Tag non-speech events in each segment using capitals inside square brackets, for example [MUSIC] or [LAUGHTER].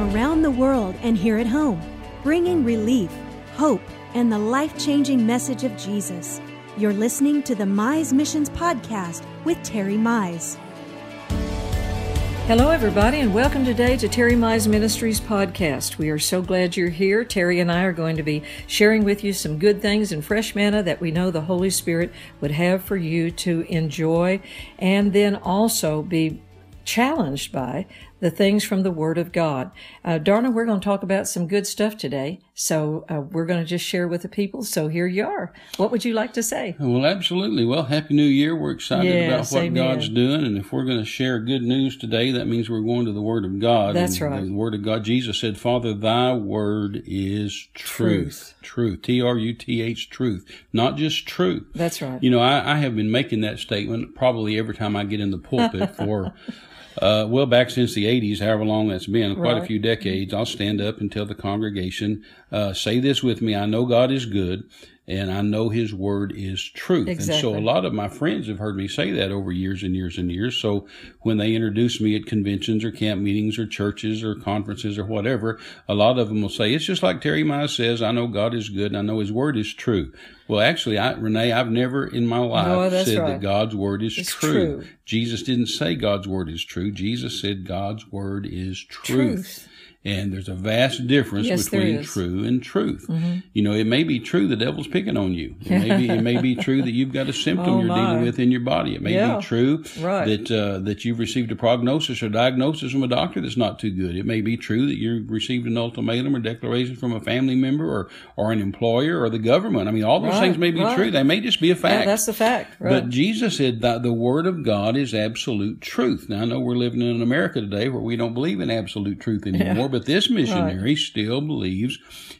around the world and here at home, bringing relief, hope, and the life changing message of Jesus. You're listening to the Mize Missions Podcast with Terry Mize. Hello, everybody, and welcome today to Terry Mize Ministries podcast. We are so glad you're here. Terry and I are going to be sharing with you some good things and fresh manna that we know the Holy Spirit would have for you to enjoy and then also be challenged by the things from the Word of God. Uh, Darna, we're going to talk about some good stuff today. So uh, we're going to just share with the people. So here you are. What would you like to say? Well, absolutely. Well, Happy New Year. We're excited yes, about what amen. God's doing. And if we're going to share good news today, that means we're going to the Word of God. That's and right. The Word of God. Jesus said, Father, thy Word is truth. Truth. T R U T H, truth. Not just truth. That's right. You know, I, I have been making that statement probably every time I get in the pulpit for. [LAUGHS] Uh, well, back since the 80s, however long that's been, quite Right. a few decades, I'll stand up and tell the congregation, uh, say this with me. I know God is good and I know his word is truth. And so a lot of my friends have heard me say that over years and years and years. So when they introduce me at conventions or camp meetings or churches or conferences or whatever, a lot of them will say, it's just like Terry Mize says, I know God is good and I know his word is true. Well, actually, I, Renee, I've never in my life No, said right. that God's word is true. true. Jesus didn't say God's word is true. Jesus said God's word is truth. Truth. And there's a vast difference Yes, between. Mm-hmm. true and truth. You know, it may be true the devil's picking on you. It may be, it may be [LAUGHS] true that you've got a symptom Oh, you're my. dealing with in your body. It may Yeah. be true Right. that uh, that you've received a prognosis or diagnosis from a doctor that's not too good. It may be true that you received an ultimatum or declaration from a family member or or an employer or the government. I mean, all those Right, things may be right. true. They may just be a Yeah, fact. that's the fact. But Jesus said that the Word of God is absolute truth. Now, I know we're living in America today where we don't believe in absolute truth [LAUGHS] anymore, but this missionary still believes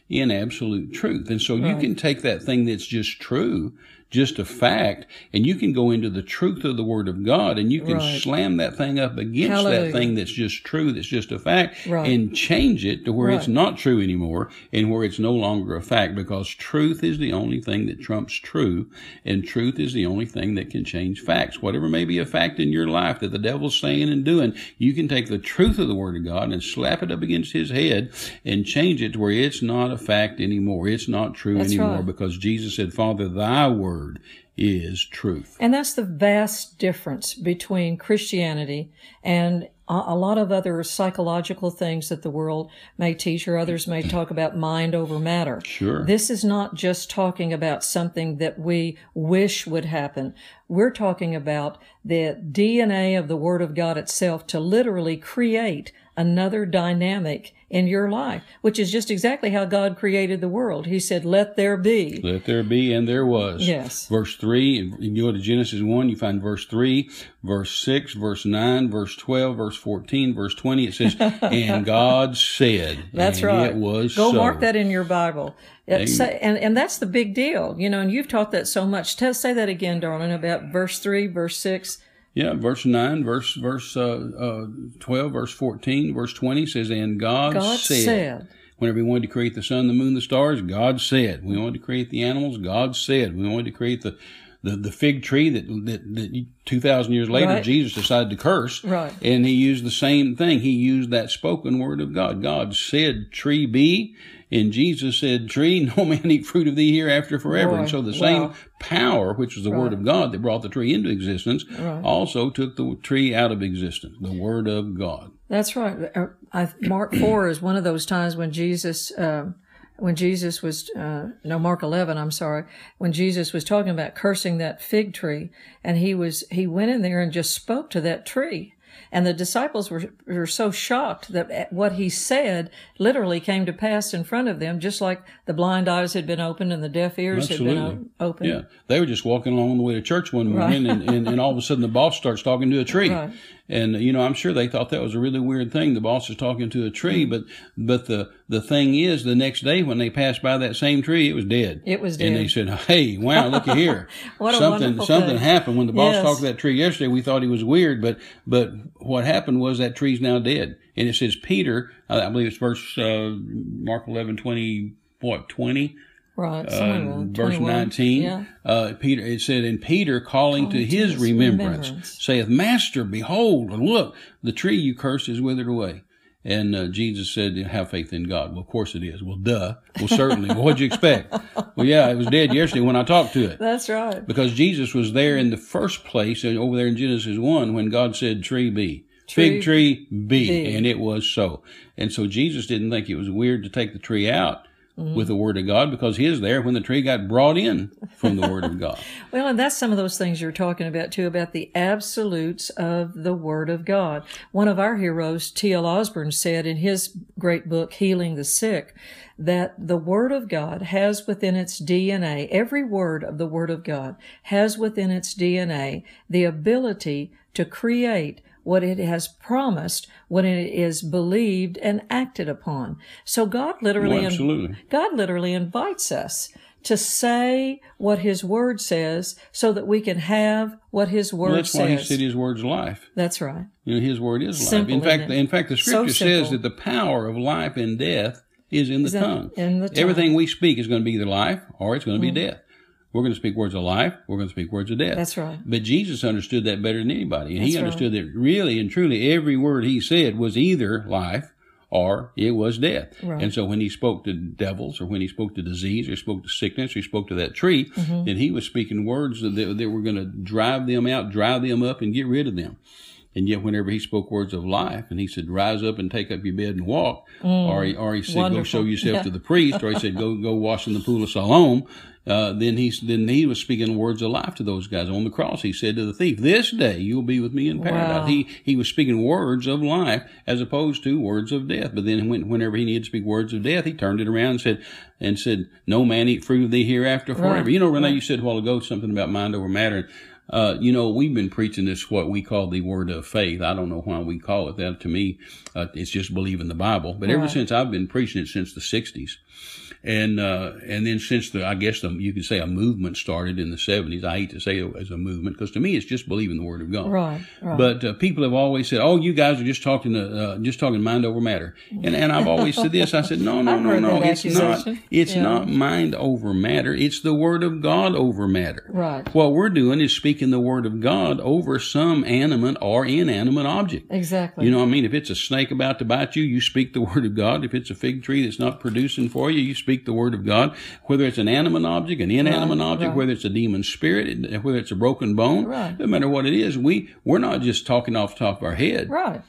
in absolute truth. And so you can take that thing that's just true, just a fact, and you can go into the truth of the Word of God and you can Right. slam that thing up against Hallelujah. that thing that's just true, that's just a fact, Right. and change it to where it's not true anymore and where it's no longer a fact because truth is the only thing that trumps true and truth is the only thing that can change facts. Whatever may be a fact in your life that the devil's saying and doing, you can take the truth of the Word of God and slap it up against his head and change it to where it's not a fact anymore. It's not true That's anymore right. because Jesus said, Father, thy Word is truth. And that's the vast difference between Christianity and a a lot of other psychological things that the world may teach or others may talk about mind over matter. Sure. This is not just talking about something that we wish would happen. We're talking about the DNA of the Word of God itself to literally create another dynamic in your life, which is just exactly how God created the world. He said, let there be. Let there be, and there was. Yes. Verse 3, and you go to Genesis 1, you find verse 3, verse 6, verse 9, verse 12, verse 14, verse 20. It says, [LAUGHS] And God said. That's and right. It was Go so. mark that in your Bible. Say- and, and that's the big deal, you know, and you've taught that so much. Tell, say that again, darling, about verse 3, verse 6. Yeah, verse 9, verse verse uh, uh, 12, verse 14, verse 20 says, And God, God said. Whenever he wanted to create the sun, the moon, the stars, God said. We wanted to create the animals, God said. We wanted to create the the, the fig tree that, that, that 2,000 years later Right. Jesus decided to curse. Right. And he used the same thing. He used that spoken word of God. God said, tree be. And Jesus said, tree, no [LAUGHS] man eat fruit of thee hereafter forever. Boy, and so the wow. same power, which was the word of God that brought the tree into existence, Right. also took the tree out of existence. The word of God. That's right. Uh, I, Mark [CLEARS THROAT] 4 is one of those times when Jesus, um, when Jesus was, uh, no, Mark 11, I'm sorry, when Jesus was talking about cursing that fig tree and he was, he went in there and just spoke to that tree. And the disciples were, were so shocked that eh, what he said literally came to pass in front of them, just like the blind eyes had been opened and the deaf ears had been o- opened. Yeah. They were just walking along on the way to church one morning and, and, and all of a sudden the boss starts talking to a tree. [LAUGHS] Right. And, you know, I'm sure they thought that was a really weird thing. The boss is talking to a tree, Mm-hmm. but, but the, the thing is the next day when they passed by that same tree, it was dead. It was dead. And they said, Hey, wow, looky here. [LAUGHS] What something, something thing. happened when the boss Yes. talked to that tree yesterday. We thought he was weird, but, but what happened was that tree's now dead. And it says Peter, I believe it's verse, uh, Mark 11, 20, what, 20? Right. uh, verse 21. 19 Yeah. uh, peter it said and peter calling to to his his remembrance, remembrance. saith master behold and look the tree you cursed is withered away And uh, Jesus said, "Have faith in God." Well, of course it is. Well, duh. Well, certainly. well, what'd you expect? Well, yeah, it was dead yesterday when I talked to it. That's right. Because Jesus was there in the first place, and over there in Genesis one, when God said, "Tree be." Fig tree be, be. and it was so. And so Jesus didn't think it was weird to take the tree out with the Word of God because He is there when the tree got brought in from the Word of God. [LAUGHS] Well, and that's some of those things you're talking about too, about the absolutes of the Word of God. One of our heroes, T.L. Osborn, said in his great book, Healing the Sick, that the Word of God has within its DNA, every word of the Word of God has within its DNA the ability to create what it has promised when it is believed and acted upon. So God literally, absolutely. God literally invites us to say what His Word says, so that we can have what His Word Well, that's why He said His Word's life. That's right. You know, His Word is life. Simple, in fact, in fact, the So Scripture says that the power of life and death is in the that tongue. in the tongue. Everything we speak is going to be either life or it's going to be mm. death. We're going to speak words of life. We're going to speak words of death. That's right. But Jesus understood that better than anybody. And he That's right. understood that really and truly every word he said was either life or it was death. Right. And so when he spoke to devils or when he spoke to disease or spoke to sickness or he spoke to that tree, Mm-hmm. then he was speaking words that, that were going to drive them out, drive them up, and get rid of them. And yet, whenever he spoke words of life, and he said, "Rise up and take up your bed and walk," or he, or he said, "Go show yourself Yeah. to the priest," or he said, "Go go wash in the pool of Siloam," uh, then he then he was speaking words of life to those guys on the cross. He said to the thief, "This day you'll be with me in paradise." Wow. He he was speaking words of life as opposed to words of death. But then when, whenever he needed to speak words of death, he turned it around and said and said, "No man eat fruit of thee hereafter forever." Right. You know, Renee, you said a while ago something about mind over matter. Uh, you know, we've been preaching this what we call the word of faith. I don't know why we call it that. To me, uh, it's just believing the Bible. But ever since I've been preaching it since the '60s, and uh, and then since the I guess the, you could say a movement started in the '70s. I hate to say it as a movement because to me it's just believing the word of God. Right, right. But uh, people have always said, "Oh, you guys are just talking uh, just talking mind over matter," and and I've always said this. I said, "No, no, [LAUGHS] no, no. It's not. It's Yeah. not mind over matter. It's the word of God over matter." Right. What we're doing is speaking the word of God over some animate or inanimate object. Exactly. You know what I mean? If it's a snake about to bite you, you speak the [LAUGHS] word of God. If it's a fig tree that's not producing for you, you speak the word of God. Whether it's an animate object, an inanimate Right, object, right. whether it's a demon spirit, whether it's a broken bone, Right. no matter what it is, we we're not just talking off the top of our head. right.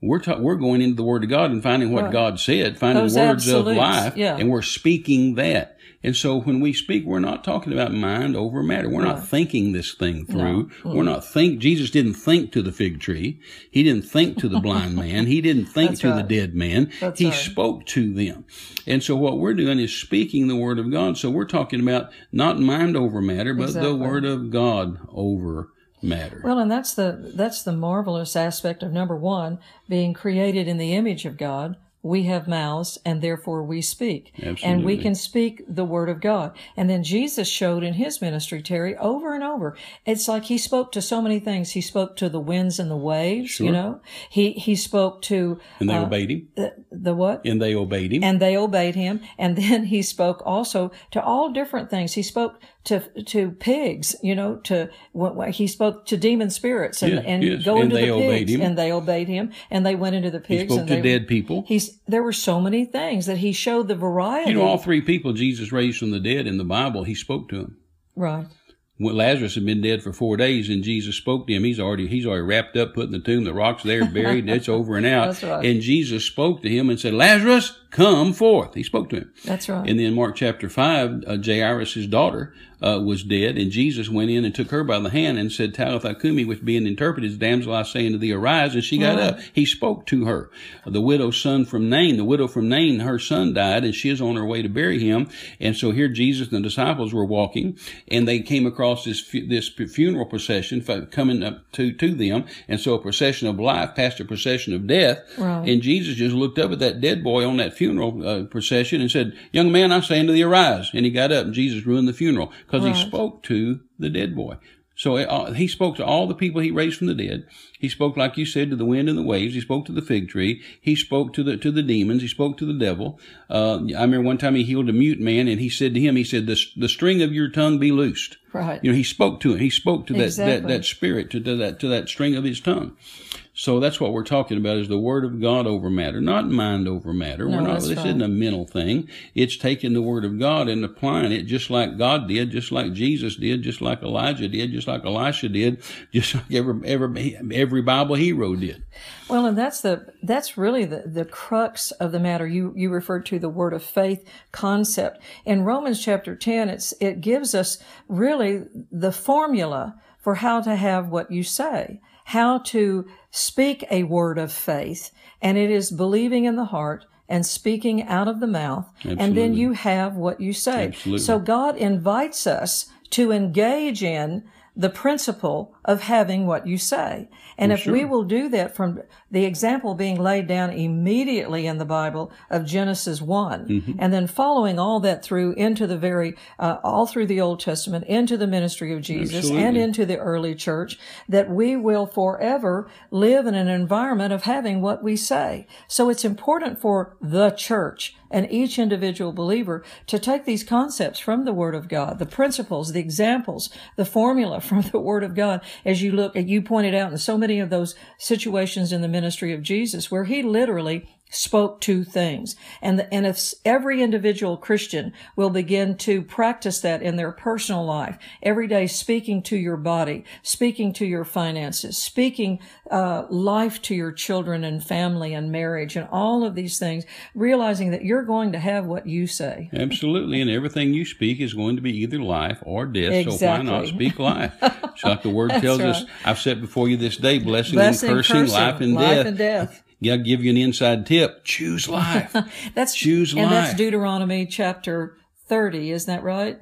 We're ta- we're going into the Word of God and finding what Right. God said, finding Those words of life, yeah. and we're speaking that. And so when we speak, we're not talking about mind over matter. We're not thinking this thing through. We're not think. Jesus didn't think to the fig tree. He didn't think to the blind [LAUGHS] man. He didn't think That's to right. the dead man. That's he right. spoke to them. And so what we're doing is speaking the Word of God. So we're talking about not mind over matter, but Exactly. the Word of God over matter. Well, and that's the that's the marvelous aspect of number one, being created in the image of God. We have mouths, and therefore we speak, and we can speak the word of God. And then Jesus showed in his ministry, Terry, over and over. It's like he spoke to so many things. He spoke to the winds and the waves. You know, he he spoke to and they uh, obeyed him. the, the what? And they obeyed him. and they obeyed him. And then he spoke also to all different things. He spoke to to pigs, you know, to wh- he spoke to demon spirits and, and yes, go and into they the obeyed pigs, him. and they obeyed him, and they went into the pigs. he spoke and to they, dead people. He's there were so many things that he showed the variety. You know, all three people Jesus raised from the dead in the Bible, he spoke to them. right, When Lazarus had been dead for four days, and Jesus spoke to him. He's already he's already wrapped up, put in the tomb. The rock's there, [LAUGHS] buried. and it's over and out. That's right. And Jesus spoke to him and said, "Lazarus, come forth." He spoke to him. that's right. And then Mark chapter 5, uh, Jairus' daughter uh, was dead, and Jesus went in and took her by the hand and said, Talitha Kumi, which being interpreted is, Damsel, I say unto thee, arise. And she got up. He spoke to her. The widow's son from Nain, the widow from Nain, her son died, and she is on her way to bury him. And so here Jesus and the disciples were walking, and they came across this fu- this funeral procession coming up to, to them. And so a procession of life passed a procession of death. Right. And Jesus just looked up at that dead boy on that funeral uh, procession and said, Young man, I say unto thee, arise. And he got up, and Jesus ruined the funeral because Right. he spoke to the dead boy. So uh, he spoke to all the people he raised from the dead. He spoke, like you said, to the wind and the waves. He spoke to the fig tree. He spoke to the to the demons. He spoke to the devil. Uh, I remember one time he healed a mute man, and he said to him, he said, "the the string of your tongue be loosed." Right. You know, he spoke to him. He spoke to that that, that spirit to, to that to that string of his tongue. So that's what we're talking about is the word of God over matter, not mind over matter. No, we're not this right. isn't a mental thing. It's taking the word of God and applying it just like God did, just like Jesus did, just like Elijah did, just like Elisha did, [LAUGHS] just like every every every Bible hero did. Well, and that's the that's really the, the crux of the matter. You you referred to the word of faith concept in Romans chapter ten. It's it gives us really the formula for how to have what you say, how to speak a word of faith, and it is believing in the heart and speaking out of the mouth, and then you have what you say. Absolutely. So God invites us to engage in the principle of having what you say. And if we will do that from the example being laid down immediately in the Bible of Genesis one Mm-hmm. and then following all that through into the very, uh, all through the Old Testament, into the ministry of Jesus and into the early church, that we will forever live in an environment of having what we say. So it's important for the church and each individual believer to take these concepts from the Word of God, the principles, the examples, the formula [LAUGHS] from the Word of God, as you look, at you pointed out in so many of those situations in the ministry of Jesus where he literally spoke two things. And, the, and if every individual Christian will begin to practice that in their personal life, every day speaking to your body, speaking to your finances, speaking uh, life to your children and family and marriage and all of these things, realizing that you're going to have what you say. [LAUGHS] Absolutely, and everything you speak is going to be either life or death. Exactly. So why not speak life? [LAUGHS] It's like the word tells us, "I've set before you this day blessing, Blessing, and cursing, cursing, life and life death." and death. Yeah, I'll give you an inside tip: choose life. [LAUGHS] That's Choose life. and that's. Deuteronomy chapter thirty, isn't that right?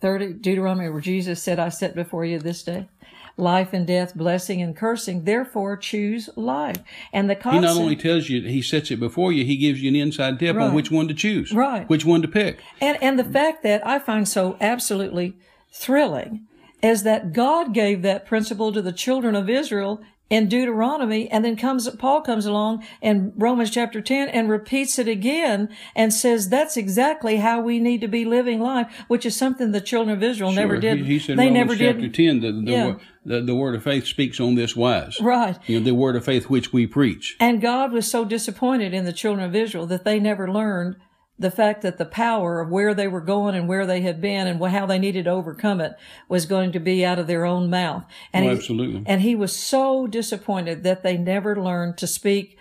Thirty Deuteronomy, where Jesus said, "I set before you this day." Life and death, blessing and cursing. Therefore, choose life. And the he not only tells you, he sets it before you. He gives you an inside tip Right. on which one to choose, Right. Which one to pick. And and the fact that I find so absolutely thrilling is that God gave that principle to the children of Israel in Deuteronomy, and then comes Paul comes along in Romans chapter ten and repeats it again and says that's exactly how we need to be living life, which is something the children of Israel never Sure. did. He, he said they Romans never chapter did. ten. The the, Yeah. the the word of faith speaks on this wise. Right. You know, the word of faith which we preach. And God was so disappointed in the children of Israel that they never learned the fact that the power of where they were going and where they had been and how they needed to overcome it was going to be out of their own mouth. And Oh, he- and he was so disappointed that they never learned to speak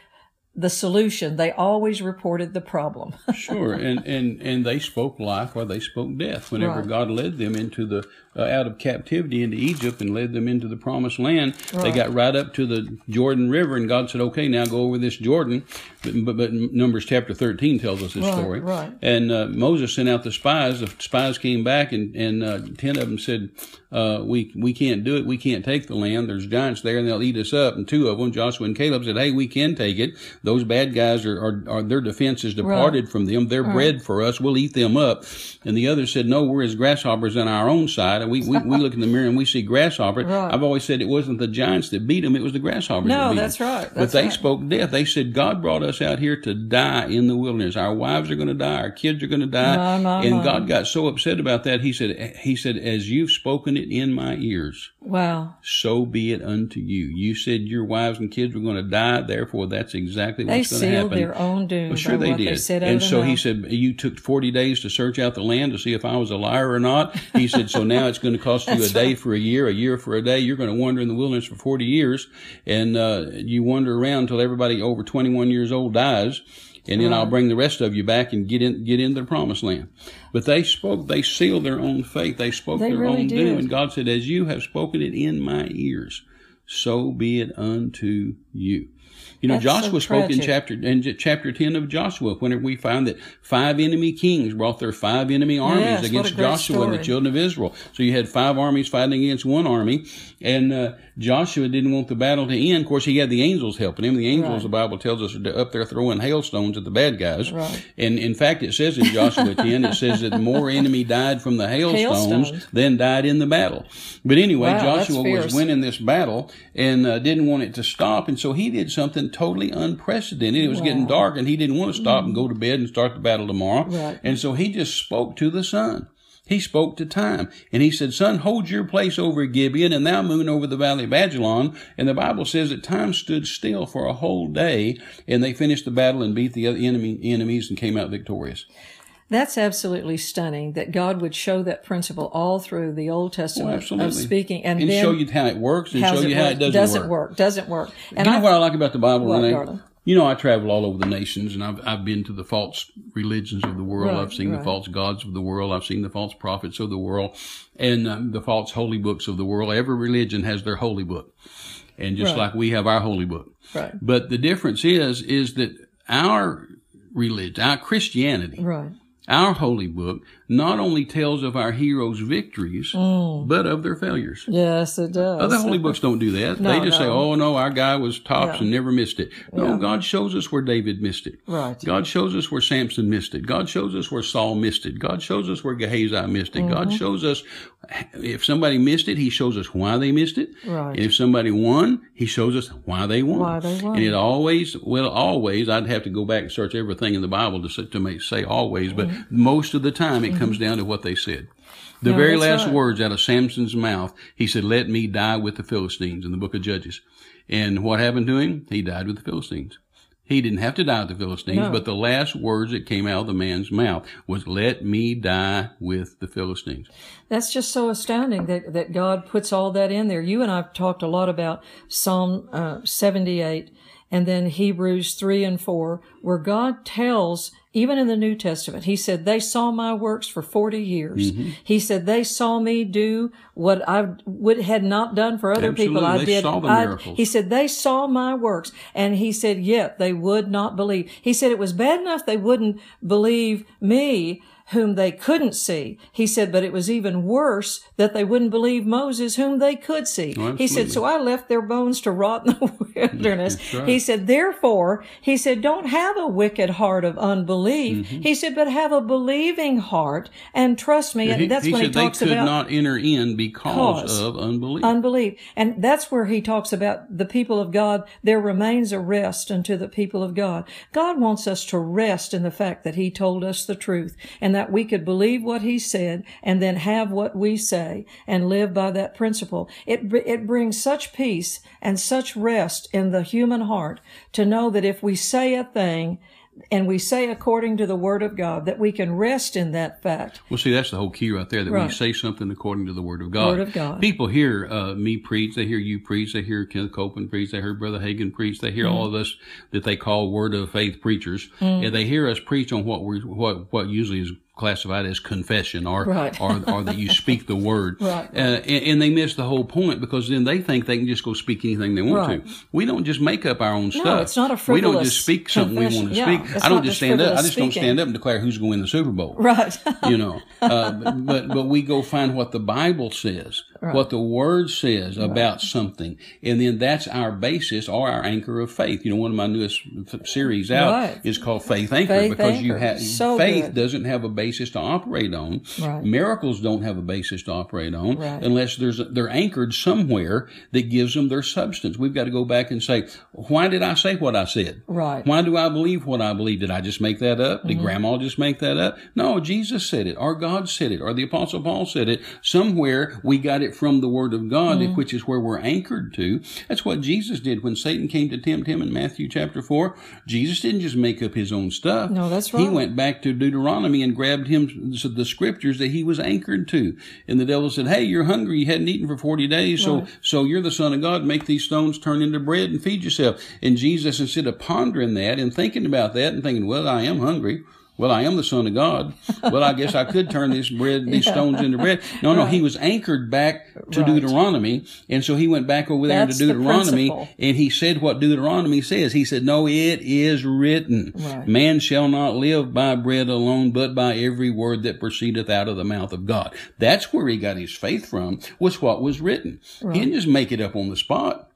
the solution. They always reported the problem. [LAUGHS] Sure, and, and and they spoke life while they spoke death. Whenever Right. God led them into the uh, out of captivity into Egypt and led them into the promised land, they got right up to the Jordan River, and God said, "Okay, now go over this Jordan." But, but, but Numbers chapter thirteen tells us this Right, story. right. And uh, Moses sent out the spies. The spies came back, and and uh, ten of them said, uh, "We we can't do it. We can't take the land. There's giants there, and they'll eat us up." And two of them, Joshua and Caleb, said, "Hey, we can take it. Those bad guys are, are, are their defense is departed from them. They're bread for us. We'll eat them up." And the others said, "No, we're as grasshoppers on our own side. We, we, we look in the mirror and we see grasshoppers." Right. I've always said it wasn't the giants that beat them; it was the grasshoppers. that No, that's right. but they right. spoke death. They said, "God brought us out here to die in the wilderness. Our wives are going to die. Our kids are going to die." My, my, and my. God got so upset about that. He said, "He said, as you've spoken it in my ears, wow. so be it unto you. You said your wives and kids were going to die. Therefore, that's exactly They what's going to sealed happen." their own doom Well, sure they did. they and so he said, You took 40 days to search out the land to see if I was a liar or not. He said, So now it's going to cost you a day right. for a year, a year for a day. You're going to wander in the wilderness for 40 years. And uh, you wander around until everybody over 21 years old dies. And then I'll bring the rest of you back and get in, get into the promised land. But they spoke, they sealed their own faith. They spoke They their really own did. doom. And God said, As you have spoken it in my ears, so be it unto you. You know, That's so Joshua spoke in chapter in chapter ten of Joshua, when we find that five enemy kings brought their five enemy armies Yes, against Joshua and the children of Israel. So you had five armies fighting against one army, and uh, Joshua didn't want the battle to end. Of course, he had the angels helping him. The angels, Right. the Bible tells us, are up there throwing hailstones at the bad guys. Right. And in fact, it says in Joshua [LAUGHS] ten, it says that more enemy died from the hailstones, Hailstones. than died in the battle. But anyway, Wow, Joshua was winning this battle and uh, didn't want it to stop. And so he did something totally unprecedented. It was getting dark and he didn't want to stop and go to bed and start the battle tomorrow. Right. And so he just spoke to the sun. He spoke to time. And he said, Sun, hold your place over Gibeon, and thou moon over the valley of Ajalon. And the Bible says that time stood still for a whole day, and they finished the battle and beat the enemy, enemies and came out victorious. That's absolutely stunning that God would show that principle all through the Old Testament oh, of speaking and, and then show you how it works and show you how it doesn't, doesn't work. work. Doesn't work. And you know what I like about the Bible, What, Renee? You know, I travel all over the nations and I've, I've been to the false religions of the world. Right, I've seen right. the false gods of the world. I've seen the false prophets of the world and um, the false holy books of the world. Every religion has their holy book. And just Right. like we have our holy book. Right. But the difference is, is that our religion, our Christianity, right. Our holy book, not only tells of our heroes' victories, but of their failures. Yes, it does. Other holy books don't do that. No, they just say, "Oh no, our guy was tops Yeah. and never missed it." No, Yeah. God shows us where David missed it. Right. God shows us where Samson missed it. God shows us where Saul missed it. God shows us where Gehazi missed it. Mm-hmm. God shows us if somebody missed it, He shows us why they missed it. Right. And if somebody won, He shows us why they won. Why they won. And it always, well, always, I'd have to go back and search everything in the Bible to say, to make, say always, but most of the time it comes down to what they said. The Mm-hmm. No, very last right. words out of Samson's mouth, he said, Let me die with the Philistines in the book of Judges. And what happened to him? He died with the Philistines. He didn't have to die with the Philistines, No. but the last words that came out of the man's mouth was, Let me die with the Philistines. That's just so astounding that, that God puts all that in there. You and I've talked a lot about Psalm uh, 78 and then Hebrews 3 and 4, where God tells, even in the New Testament, He said, They saw my works for 40 years. Mm-hmm. He said, They saw me do what I would, had not done for other people. I They did. saw the I- miracles. he said, They saw my works. And He said, Yet they would not believe. He said, It was bad enough they wouldn't believe me whom they couldn't see. He said, but it was even worse that they wouldn't believe Moses, whom they could see. Oh, he said, so I left their bones to rot in the [LAUGHS] wilderness. Right. He said, therefore, he said, don't have a wicked heart of unbelief. Mm-hmm. He said, but have a believing heart and trust me. And he that's he when he said they could about not enter in because, Cause. of unbelief. unbelief. And that's where he talks about the people of God. There remains a rest unto the people of God. God wants us to rest in the fact that he told us the truth and that we could believe what he said and then have what we say and live by that principle. It, it brings such peace and such rest in the human heart to know that if we say a thing and we say according to the word of God, that we can rest in that fact. Well, see, that's the whole key right there. That Right. say something according to the Word of God, Word of God. people hear uh, me preach, they hear you preach, they hear Kenneth Copeland preach, they hear Brother Hagin preach, they hear Mm-hmm. all of us that they call Word of Faith preachers, Mm. and they hear us preach on what we what what usually is classified as confession or Right. or, or that you speak the word [LAUGHS] Right. uh, and, and they miss the whole point because then they think they can just go speak anything they want Right. to we don't just make up our own stuff it's not a we don't just speak something we want to Yeah, speak i don't just stand up i frivolous just don't stand up and declare who's going to win the super bowl Right. you know. Uh, but but we go find what the Bible says, what the Word says about something, and then that's our basis or our anchor of faith. You know, one of my newest series out is called Faith Anchor Faith because you have So faith good. doesn't have a basis to operate on. Right. Miracles don't have a basis to operate on Right. unless there's they're anchored somewhere that gives them their substance. We've got to go back and say, why did I say what I said? Right. Why do I believe what I believe? Did I just make that up? Mm-hmm. Did grandma just make that up? No, Jesus said it, or God said it, or the apostle Paul said it. Somewhere we got it from the word of God, Mm-hmm. which is where we're anchored to. That's what Jesus did when Satan came to tempt him in Matthew chapter four. Jesus didn't just make up his own stuff. No, that's right. He went back to Deuteronomy and grabbed him the scriptures that he was anchored to. And the devil said, Hey, you're hungry. You hadn't eaten for 40 days. So, so you're the son of God. Make these stones turn into bread and feed yourself. And Jesus, instead of pondering that and thinking about that and thinking, well, I am hungry. Well, I am the son of God. Well, I guess I could turn this bread, these stones into bread. No, no, he was anchored back to Right. Deuteronomy. And so he went back over there That's to Deuteronomy principle. and he said what Deuteronomy says. He said, no, it is written. Right. Man shall not live by bread alone, but by every word that proceedeth out of the mouth of God. That's where he got his faith from, was what was written. He didn't just make it up on the spot.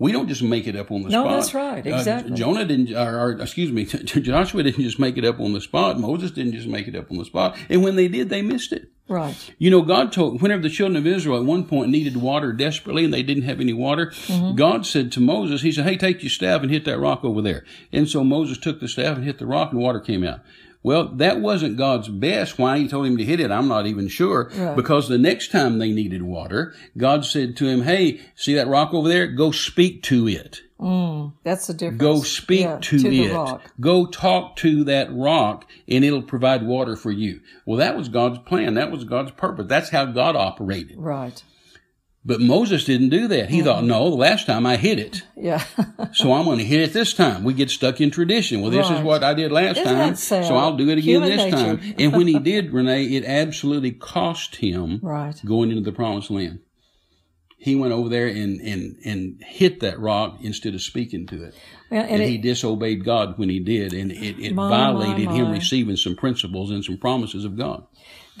We don't just make it up on the No, spot. No, that's right. Uh, Exactly. Jonah didn't, or, or excuse me, [LAUGHS] Joshua didn't just make it up on the spot. Moses didn't just make it up on the spot. And when they did, they missed it. Right. You know, God told, whenever the children of Israel at one point needed water desperately and they didn't have any water, Mm-hmm. God said to Moses, He said, Hey, take your staff and hit that rock over there. And so Moses took the staff and hit the rock and water came out. Well, that wasn't God's best. Why he told him to hit it, I'm not even sure. Right. Because the next time they needed water, God said to him, Hey, see that rock over there? Go speak to it. Mm, that's the difference. Go speak Yeah, to, the it. rock. Go talk to that rock and it'll provide water for you. Well, that was God's plan. That was God's purpose. That's how God operated. Right. But Moses didn't do that. He thought, mm-hmm. no, the last time I hit it. Yeah. [LAUGHS] So I'm going to hit it this time. We get stuck in tradition. Well, this is what I did last Isn't time, so I'll do it again Human this nature. time. And when he [LAUGHS] did, Renee, it absolutely cost him right. going into the promised land. He went over there and, and, and hit that rock instead of speaking to it. Well, And, and he disobeyed God when he did, and it, it My, violated my, him receiving some principles and some promises of God.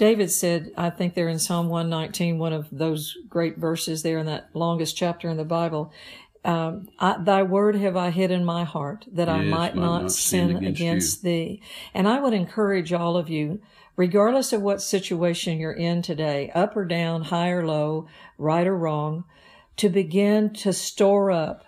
David said, I think they're in Psalm 119, one of those great verses there in that longest chapter in the Bible. Um, I, thy word have I hid in my heart that I Yes, might might not, not sin, sin against, against thee. And I would encourage all of you, regardless of what situation you're in today, up or down, high or low, right or wrong, to begin to store up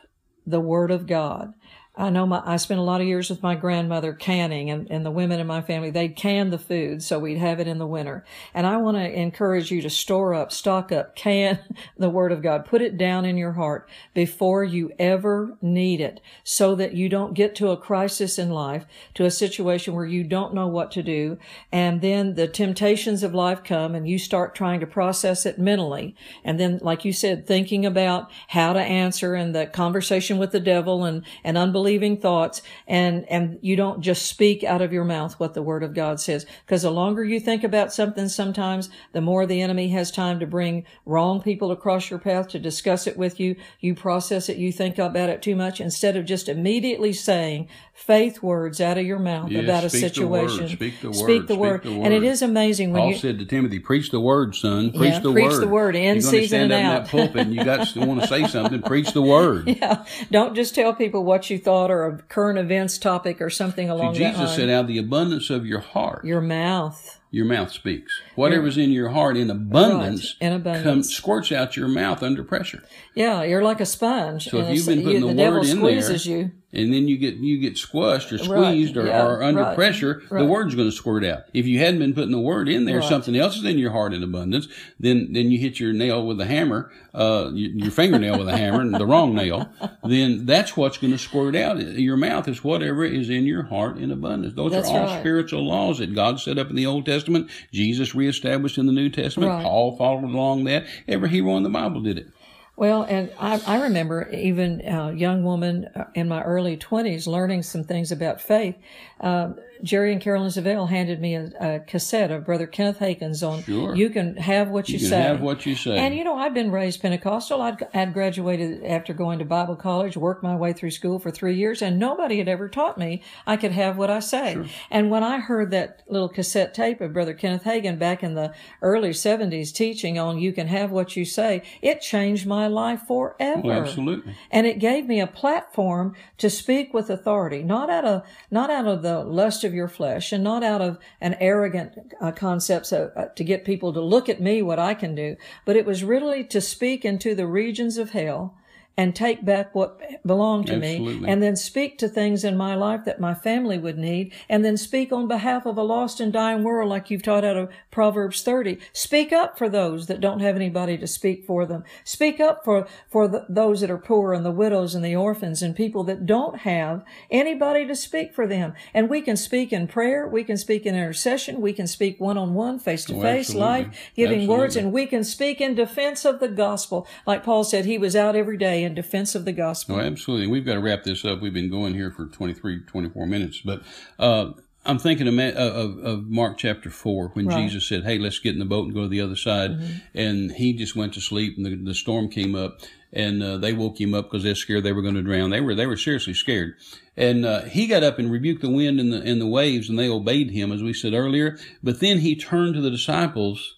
the word of God. I know my, I spent a lot of years with my grandmother canning and, and the women in my family, they'd can the food so we'd have it in the winter. And I want to encourage you to store up, stock up, can [LAUGHS] the word of God, put it down in your heart before you ever need it so that you don't get to a crisis in life, to a situation where you don't know what to do. And then the temptations of life come and you start trying to process it mentally. And then, like you said, thinking about how to answer and the conversation with the devil and, and unbelieving thoughts. And, and you don't just speak out of your mouth what the word of God says. Because the longer you think about something sometimes, the more the enemy has time to bring wrong people across your path to discuss it with you. You process it. You think about it too much instead of just immediately saying faith words out of your mouth Yes, about a speak the word, situation. speak the Speak word, the word. And it is amazing when Paul you, said to Timothy, "Preach the word, son. Preach Yeah, the preach word. the word, in You're going to season stand and up in that pulpit, and you got to want to say something. Preach the [LAUGHS] word." Yeah. Don't just tell people what you thought or a current events topic or something along that Jesus line. said, "Out of the abundance of your heart, Your mouth. your mouth speaks. Whatever's in your heart in abundance, Right, in abundance. comes squirts out your mouth under pressure. Yeah, you're like a sponge. So if you've been putting you- the, the devil word in squeezes there, you. And then you get you get squished or squeezed or, yeah, or under right, pressure, the right. word's going to squirt out. If you hadn't been putting the word in there, Right. something else is in your heart in abundance. Then then you hit your nail with a hammer, uh, your, your fingernail with a hammer, and the wrong nail. Then that's what's going to squirt out. Your mouth is whatever is in your heart in abundance. Those That's are all right. spiritual laws that God set up in the Old Testament. Jesus reestablished in the New Testament. Right. Paul followed along that. Every hero in the Bible did it. Well, and I, I remember even a young woman uh, in my early 20s learning some things about faith. Um, Jerry and Carolyn Savelle handed me a, a cassette of Brother Kenneth Hagin's on Sure. You Can Have What You, You can Say. have what you say. And you know, I've been raised Pentecostal. I'd, I'd graduated after going to Bible college, worked my way through school for three years, and nobody had ever taught me I could have what I say. And when I heard that little cassette tape of Brother Kenneth Hagin back in the early 70s teaching on You Can Have What You Say, it changed my life forever. Well, absolutely. And it gave me a platform to speak with authority, not out of not out of the lust of your flesh, and not out of an arrogant uh, concepts of, uh, to get people to look at me what I can do, but it was really to speak into the regions of hell and take back what belonged to me, and then speak to things in my life that my family would need, and then speak on behalf of a lost and dying world, like you've taught out of Proverbs 30. Speak up for those that don't have anybody to speak for them. Speak up for, for the, those that are poor and the widows and the orphans and people that don't have anybody to speak for them. And we can speak in prayer. We can speak in intercession. We can speak one on one, face to face, life giving words, and we can speak in defense of the gospel. Like Paul said, he was out every day in defense of the gospel. Oh, absolutely. We've got to wrap this up. We've been going here for 23, 24 minutes, but uh, I'm thinking of, of, of Mark chapter 4 when Right. Jesus said, Hey, let's get in the boat and go to the other side. And he just went to sleep and the, the storm came up and uh, they woke him up because they're scared they were going to drown. They were, they were seriously scared. And uh, he got up and rebuked the wind and the, and the waves and they obeyed him, as we said earlier. But then he turned to the disciples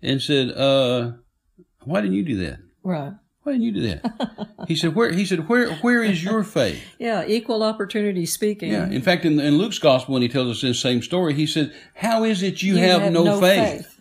and said, uh, Why didn't you do that? Right. Why didn't you do that? he said, "Where?" He said, "Where? Where is your faith?" [LAUGHS] Yeah, equal opportunity speaking. Yeah. In fact, in, in Luke's gospel, when he tells us this same story, he said, "How is it you, have, no, faith?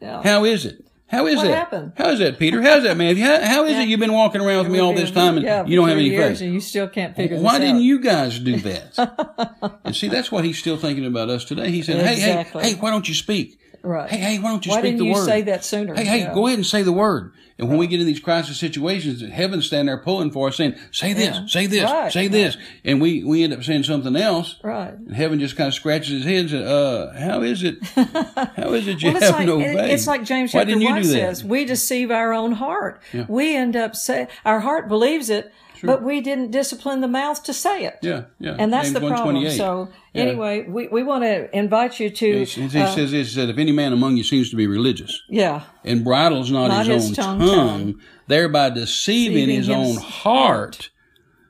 Yeah. How is it? How is What that? happened? How is that, Peter? How's that, man? How, how is Yeah. it you've been walking around with me all this time and Yeah, you don't have any faith? And you still can't figure Why didn't out. you guys do that? [LAUGHS] and see, that's what he's still thinking about us today. He said, "Hey, Exactly. hey, hey, why don't you speak? Right. Hey, hey, why don't you Why speak didn't the you word? say that sooner? Hey, hey, Yeah. go ahead and say the word." And when we get in these crisis situations, heaven's standing there pulling for us, saying, "Say this, Yeah. say this, Right, say this," and we we end up saying something else. Right. And heaven just kind of scratches his head and says, "Uh, how is it? How is it [LAUGHS] you Well, have like, no it- faith? it's like James chapter 1 do that? says, we deceive our own heart. We end up say our heart believes it, but we didn't discipline the mouth to say it. Yeah, yeah. And that's James the problem. So Yeah. anyway, we, we want to invite you to, He, he uh, says he said, if any man among you seems to be religious yeah, and bridles not, Not his, his own tongue, tongue, tongue. thereby deceiving Deceiving his his own heart,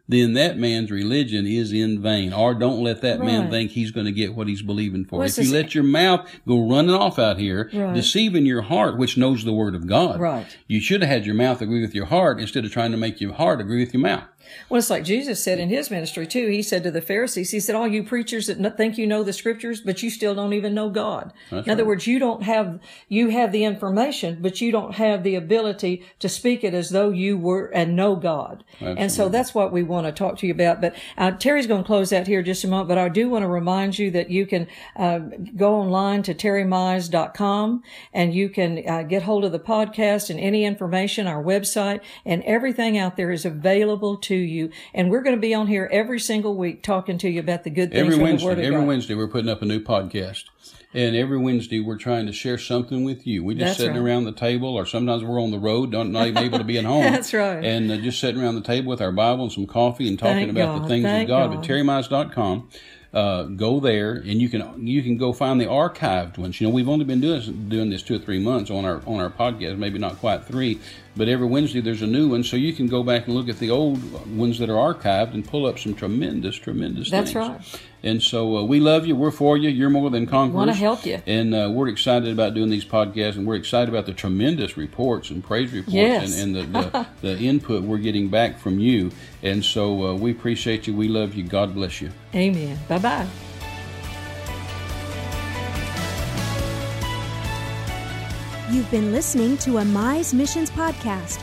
then that man's religion is in vain. Or don't let that man think he's going to get what he's believing for. Well, if you let your mouth go running off out here, Right. deceiving your heart, which knows the word of God, Right. you should have had your mouth agree with your heart instead of trying to make your heart agree with your mouth. Well, it's like Jesus said in his ministry too. He said to the Pharisees, he said, all you preachers that think you know the scriptures, but you still don't even know God. That's in other right. words, you don't have, you have the information, but you don't have the ability to speak it as though you were and know God. And so that's what we want to talk to you about. But uh, Terry's going to close out here just a moment, but I do want to remind you that you can uh, go online to terrymize.com and you can uh, get hold of the podcast and any information, our website, and everything out there is available to you. And we're going to be on here every single week talking to you about the good things Every Wednesday, the Word of every God. Wednesday, we're putting up a new podcast. And every Wednesday, we're trying to share something with you. We're just That's sitting right. around the table, or sometimes we're on the road, don't, not even able to be at home. [LAUGHS] That's right. And uh, just sitting around the table with our Bible and some coffee and talking Thank about the things Thank of God. God. But terrymize.com, uh, go there and you can you can go find the archived ones. You know, we've only been doing this, doing this two or three months on our on our podcast, maybe not quite three, but every Wednesday there's a new one, so you can go back and look at the old ones that are archived and pull up some tremendous, tremendous That's things. right. And so uh, we love you. We're for you. You're more than conquerors. Wanna help you. And uh, we're excited about doing these podcasts, and we're excited about the tremendous reports and praise reports Yes. and, and the, the, [LAUGHS] the input we're getting back from you. And so uh, we appreciate you. We love you. God bless you. Amen. Bye bye. You've been listening to a Mize Missions podcast.